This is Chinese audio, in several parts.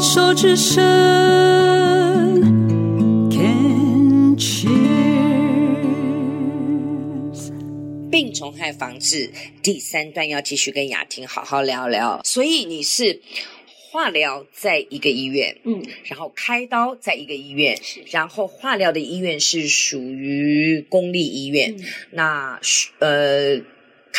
牵手之声，Can cheers。病虫害防治第三段要继续跟雅婷好好聊聊。所以你是化疗在一个医院，嗯，然后开刀在一个医院，然后化疗的医院是属于公立医院，嗯、那呃。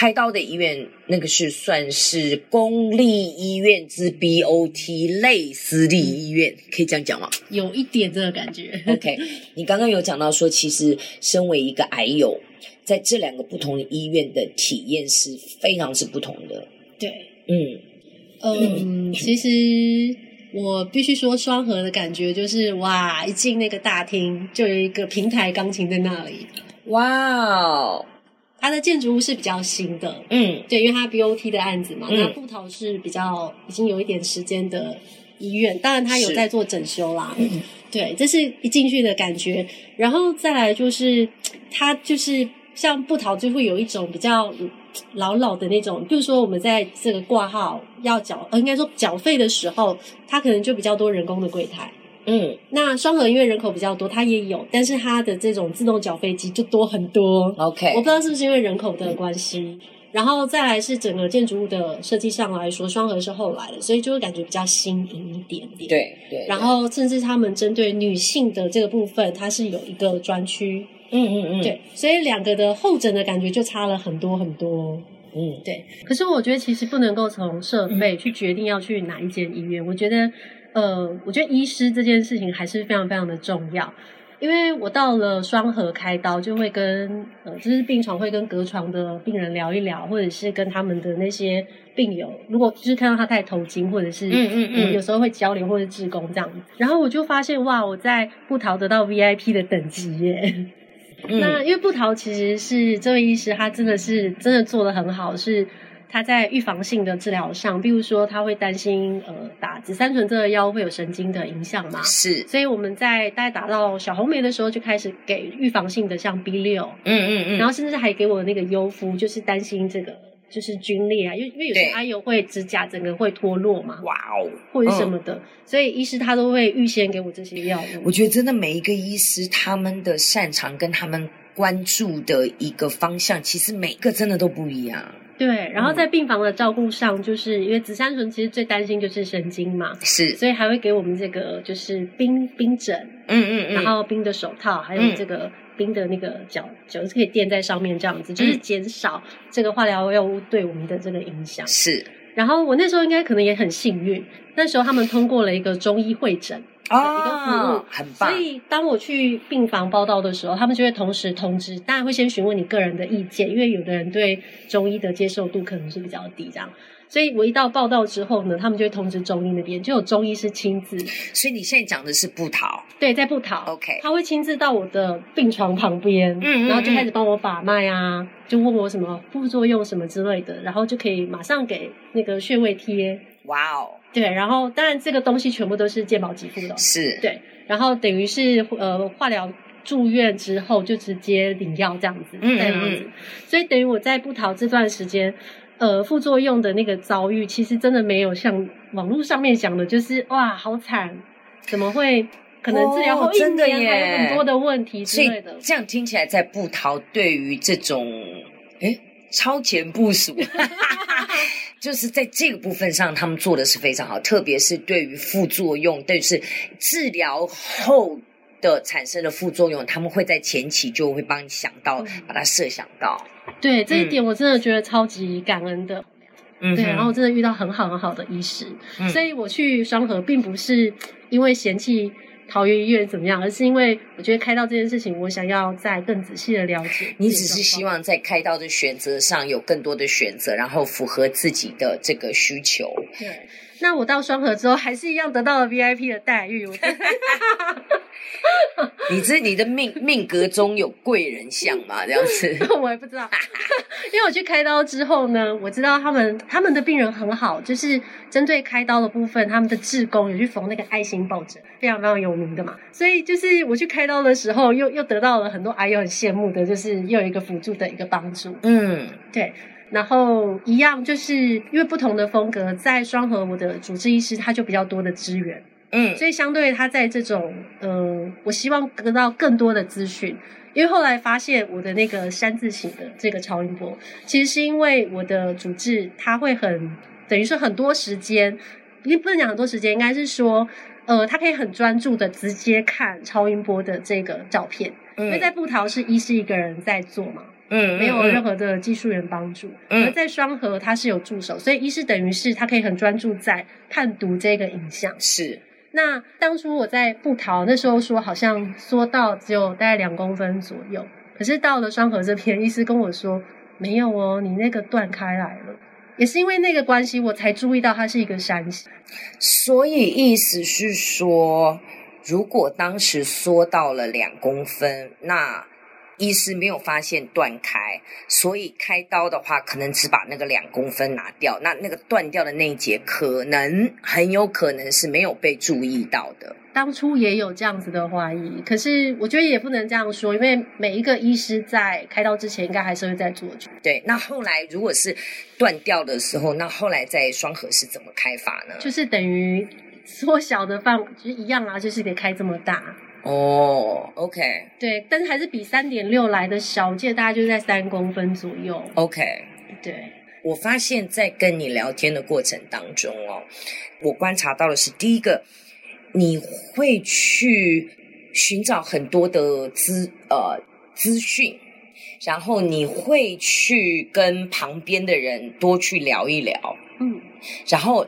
开刀的医院，那个是算是公立医院之 BOT 类私立医院，可以这样讲吗？有一点这个感觉。OK，你刚刚有讲到说，其实身为一个癌友，在这两个不同的医院的体验是非常是不同的。对，嗯嗯，其实我必须说，双和的感觉就是哇，一进那个大厅就有一个平台钢琴在那里，哇。它的建筑物是比较新的，嗯，对，因为它 BOT 的案子嘛，嗯、那布桃是比较已经有一点时间的医院，当然它有在做整修啦，嗯，对，这是一进去的感觉，然后再来就是它就是像布桃就会有一种比较老老的那种，就是说我们在这个挂号要缴，呃，应该说缴费的时候，它可能就比较多人工的柜台。嗯，那双河因为人口比较多，它也有，但是它的这种自动缴费机就多很多。OK，我不知道是不是因为人口的关系，嗯、然后再来是整个建筑物的设计上来说，双河是后来的，所以就会感觉比较新颖一点点。对对。然后甚至他们针对女性的这个部分，它是有一个专区。嗯嗯嗯。对，所以两个的后诊的感觉就差了很多很多。嗯，对。可是我觉得其实不能够从设备去决定要去哪一间医院，嗯、我觉得。呃，我觉得医师这件事情还是非常非常的重要，因为我到了双核开刀，就会跟呃，就是病床会跟隔床的病人聊一聊，或者是跟他们的那些病友，如果就是看到他戴头巾，或者是嗯嗯嗯，有时候会交流或者志工这样子，然后我就发现哇，我在布桃得到 VIP 的等级耶。嗯、那因为布桃其实是这位医师，他真的是真的做的很好，是。他在预防性的治疗上，比如说他会担心，呃，打紫杉醇这个药会有神经的影响嘛？是，所以我们在大概打到小红梅的时候，就开始给预防性的，像 B 六，嗯嗯嗯，然后甚至还给我那个优肤，就是担心这个就是皲裂啊，因为因为有些癌友会指甲整个会脱落嘛，哇哦，或者什么的，嗯、所以医师他都会预先给我这些药物。我觉得真的每一个医师他们的擅长跟他们关注的一个方向，其实每个真的都不一样。对，然后在病房的照顾上，就是因为紫杉醇其实最担心就是神经嘛，是，所以还会给我们这个就是冰冰枕，嗯嗯嗯，然后冰的手套，还有这个冰的那个脚脚是可以垫在上面这样子，就是减少这个化疗药物对我们的这个影响。是，然后我那时候应该可能也很幸运，那时候他们通过了一个中医会诊。哦，一个服务很棒。所以当我去病房报到的时候，他们就会同时通知，当然会先询问你个人的意见，因为有的人对中医的接受度可能是比较低，这样。所以我一到报到之后呢，他们就会通知中医那边，就有中医师亲自。所以你现在讲的是部桃？对，在部桃。OK，他会亲自到我的病床旁边，嗯，嗯，嗯，然后就开始帮我把脉啊，就问我什么副作用什么之类的，然后就可以马上给那个穴位贴。哇哦。对，然后当然这个东西全部都是健保给付的，是。对，然后等于是呃化疗住院之后就直接领药这样子，嗯，这样子，所以等于我在布桃这段时间，呃，副作用的那个遭遇，其实真的没有像网络上面讲的，就是哇好惨，怎么会可能治疗后一年还有很多的问题之类的，这样听起来在布桃对于这种诶超前部署。就是在这个部分上，他们做的是非常好，特别是对于副作用，但是治疗后的产生的副作用，他们会在前期就会帮你想到，嗯、把它设想到。对这一点，我真的觉得超级感恩的。嗯，对，然后我真的遇到很好很好的医师，嗯、所以我去双河，并不是因为嫌弃。桃园医院怎么样？而是因为我觉得开刀这件事情，我想要再更仔细的了解。你只是希望在开刀的选择上有更多的选择，然后符合自己的这个需求。对，那我到双河之后，还是一样得到了 VIP 的待遇。我 你这你的命命格中有贵人相吗？这样子，我也不知道。因为我去开刀之后呢，我知道他们他们的病人很好，就是针对开刀的部分，他们的志工有去缝那个爱心抱枕，非常非常有名的嘛。所以就是我去开刀的时候，又又得到了很多阿友很羡慕的，就是又有一个辅助的一个帮助。嗯，对。然后一样，就是因为不同的风格，在双和我的主治医师他就比较多的资源，嗯，所以相对他在这种，呃，我希望得到更多的资讯，因为后来发现我的那个山字形的这个超音波，其实是因为我的主治他会很等于说很多时间，你不能讲很多时间，应该是说，呃，他可以很专注的直接看超音波的这个照片，嗯，因为在布桃是医师一个人在做嘛。嗯，没有任何的技术员帮助。嗯，而在双核他是有助手，所以医师等于是他可以很专注在判读这个影像。是。那当初我在布桃那时候说好像缩到只有大概两公分左右，可是到了双河这边，医师跟我说没有哦，你那个断开来了。也是因为那个关系，我才注意到它是一个山形。所以意思是说，如果当时缩到了两公分，那。医师没有发现断开，所以开刀的话，可能只把那个两公分拿掉。那那个断掉的那一节，可能很有可能是没有被注意到的。当初也有这样子的怀疑，可是我觉得也不能这样说，因为每一个医师在开刀之前，应该还是会在做。对，那后来如果是断掉的时候，那后来在双核是怎么开法呢？就是等于缩小的范围，就是一样啊，就是得开这么大。哦、oh，OK，对，但是还是比三点六来的小，我记得大概就在三公分左右。OK，对，我发现，在跟你聊天的过程当中哦，我观察到的是，第一个，你会去寻找很多的资呃资讯，然后你会去跟旁边的人多去聊一聊，嗯，然后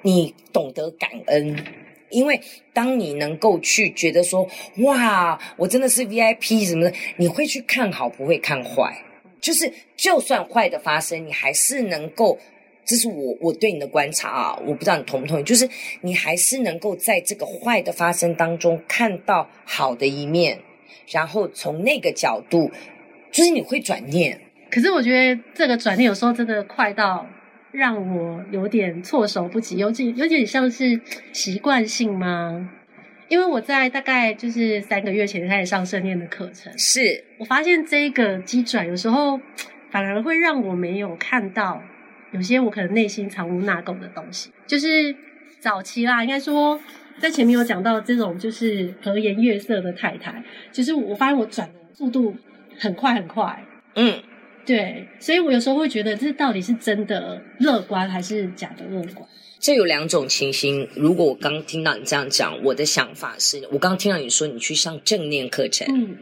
你懂得感恩。因为当你能够去觉得说，哇，我真的是 VIP 什么的，你会去看好，不会看坏。就是就算坏的发生，你还是能够，这是我我对你的观察啊，我不知道你同不同意。就是你还是能够在这个坏的发生当中看到好的一面，然后从那个角度，就是你会转念。可是我觉得这个转念有时候真的快到。让我有点措手不及，有点有点像是习惯性吗？因为我在大概就是三个月前开始上圣念的课程，是我发现这个机转有时候 反而会让我没有看到有些我可能内心藏污纳垢的东西。就是早期啦，应该说在前面有讲到这种就是和颜悦色的太太，就是我发现我转的速度很快很快，嗯。对，所以我有时候会觉得，这到底是真的乐观还是假的乐观？这有两种情形。如果我刚听到你这样讲，我的想法是，我刚听到你说你去上正念课程，嗯，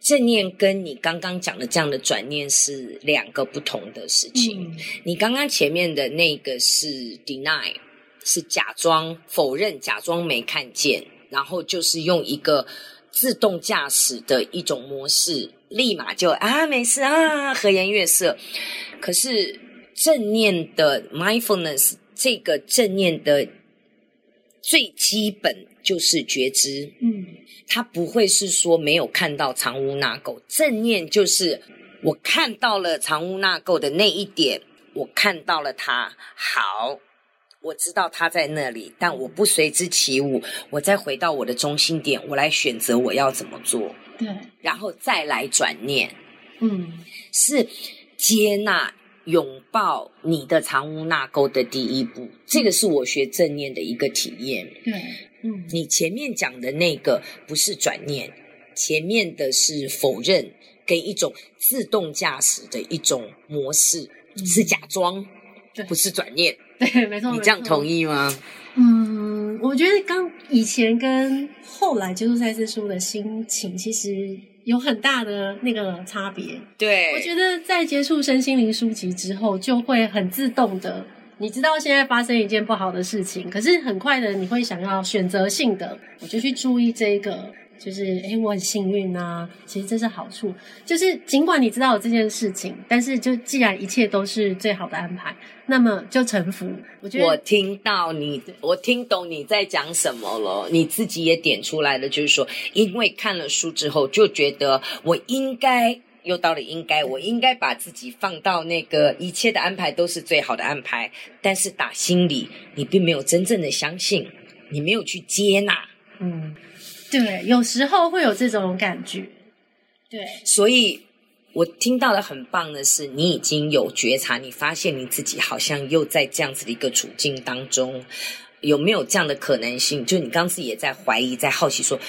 正念跟你刚刚讲的这样的转念是两个不同的事情。嗯，你刚刚前面的那个是 deny，是假装否认，假装没看见，然后就是用一个自动驾驶的一种模式。立马就啊，没事啊，和颜悦色。可是正念的 mindfulness 这个正念的最基本就是觉知，嗯，它不会是说没有看到藏污纳垢。正念就是我看到了藏污纳垢的那一点，我看到了它，好，我知道他在那里，但我不随之起舞，我再回到我的中心点，我来选择我要怎么做。对，然后再来转念，嗯，是接纳、拥抱你的藏污纳垢的第一步。这个是我学正念的一个体验。对，嗯，你前面讲的那个不是转念，前面的是否认跟一种自动驾驶的一种模式，嗯、是假装，不是转念。对，没错，你这样同意吗？嗯，我觉得刚以前跟后来接触赛事书的心情，其实有很大的那个差别。对，我觉得在接触身心灵书籍之后，就会很自动的，你知道现在发生一件不好的事情，可是很快的你会想要选择性的，我就去注意这个。就是诶，我很幸运啊！其实这是好处，就是尽管你知道有这件事情，但是就既然一切都是最好的安排，那么就臣服。我觉得我听到你，我听懂你在讲什么了。你自己也点出来了，就是说，因为看了书之后，就觉得我应该又到了应该，我应该把自己放到那个一切的安排都是最好的安排，但是打心里你并没有真正的相信，你没有去接纳，嗯。对，有时候会有这种感觉。对，所以我听到的很棒的是，你已经有觉察，你发现你自己好像又在这样子的一个处境当中，有没有这样的可能性？就你刚自己也在怀疑，在好奇说，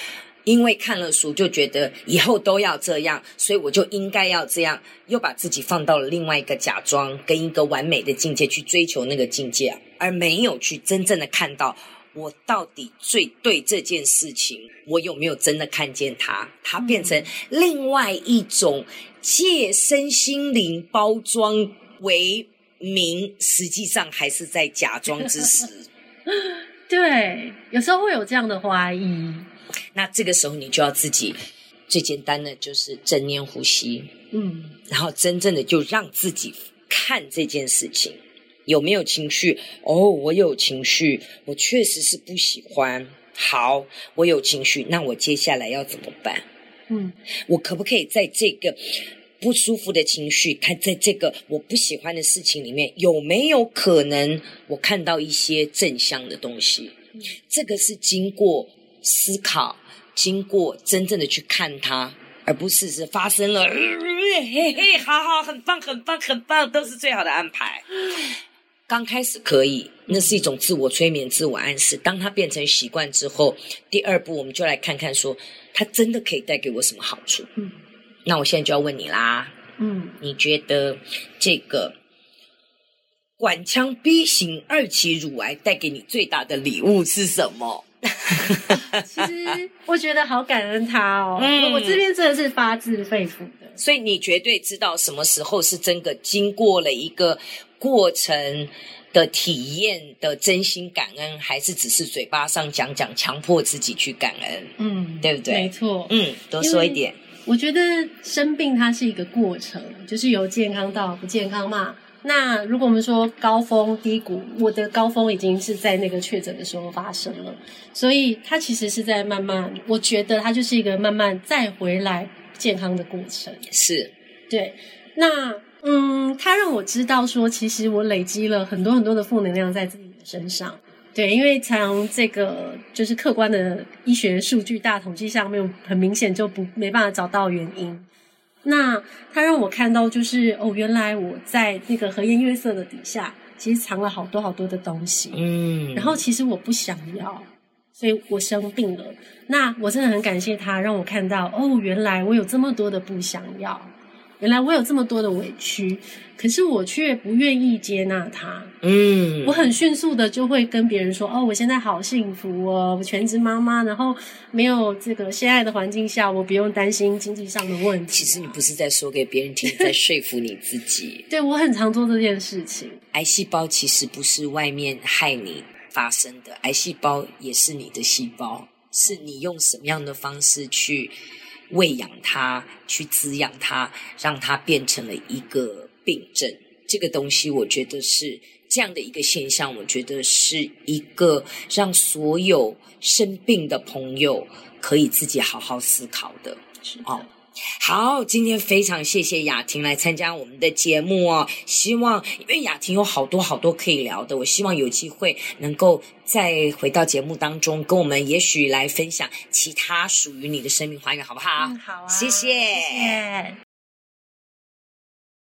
因为看了书就觉得以后都要这样，所以我就应该要这样，又把自己放到了另外一个假装跟一个完美的境界去追求那个境界，而没有去真正的看到。我到底最对这件事情，我有没有真的看见它？它变成另外一种借身心灵包装为名，实际上还是在假装之时。对，有时候会有这样的怀疑。那这个时候你就要自己最简单的就是正念呼吸，嗯，然后真正的就让自己看这件事情。有没有情绪？哦，我有情绪，我确实是不喜欢。好，我有情绪，那我接下来要怎么办？嗯，我可不可以在这个不舒服的情绪，看在这个我不喜欢的事情里面，有没有可能我看到一些正向的东西？嗯，这个是经过思考，经过真正的去看它，而不是是发生了，嘿嘿，好好，很棒，很棒，很棒，都是最好的安排。刚开始可以，那是一种自我催眠、自我暗示。当它变成习惯之后，第二步我们就来看看说，它真的可以带给我什么好处？嗯，那我现在就要问你啦，嗯，你觉得这个管腔 B 型二期乳癌带给你最大的礼物是什么？其实我觉得好感恩他哦，嗯，我这边真的是发自肺腑的，所以你绝对知道什么时候是真的经过了一个过程的体验的真心感恩，还是只是嘴巴上讲讲，强迫自己去感恩？嗯，对不对？没错，嗯，多说一点。我觉得生病它是一个过程，就是由健康到不健康嘛。那如果我们说高峰低谷，我的高峰已经是在那个确诊的时候发生了，所以它其实是在慢慢，我觉得它就是一个慢慢再回来健康的过程。是，对。那嗯，它让我知道说，其实我累积了很多很多的负能量在自己的身上。对，因为从这个就是客观的医学数据大统计上面，很明显就不没办法找到原因。那他让我看到，就是哦，原来我在那个和颜悦色的底下，其实藏了好多好多的东西。嗯，然后其实我不想要，所以我生病了。那我真的很感谢他，让我看到哦，原来我有这么多的不想要。原来我有这么多的委屈，可是我却不愿意接纳它。嗯，我很迅速的就会跟别人说：“哦，我现在好幸福哦，我全职妈妈，然后没有这个现在的环境下，我不用担心经济上的问题。”其实你不是在说给别人听，在说服你自己。对，我很常做这件事情。癌细胞其实不是外面害你发生的，癌细胞也是你的细胞，是你用什么样的方式去。喂养它，去滋养它，让它变成了一个病症。这个东西，我觉得是这样的一个现象。我觉得是一个让所有生病的朋友可以自己好好思考的。哦。好，今天非常谢谢雅婷来参加我们的节目哦。希望因为雅婷有好多好多可以聊的，我希望有机会能够再回到节目当中，跟我们也许来分享其他属于你的生命花园，好不好？嗯，好啊，谢谢。谢谢。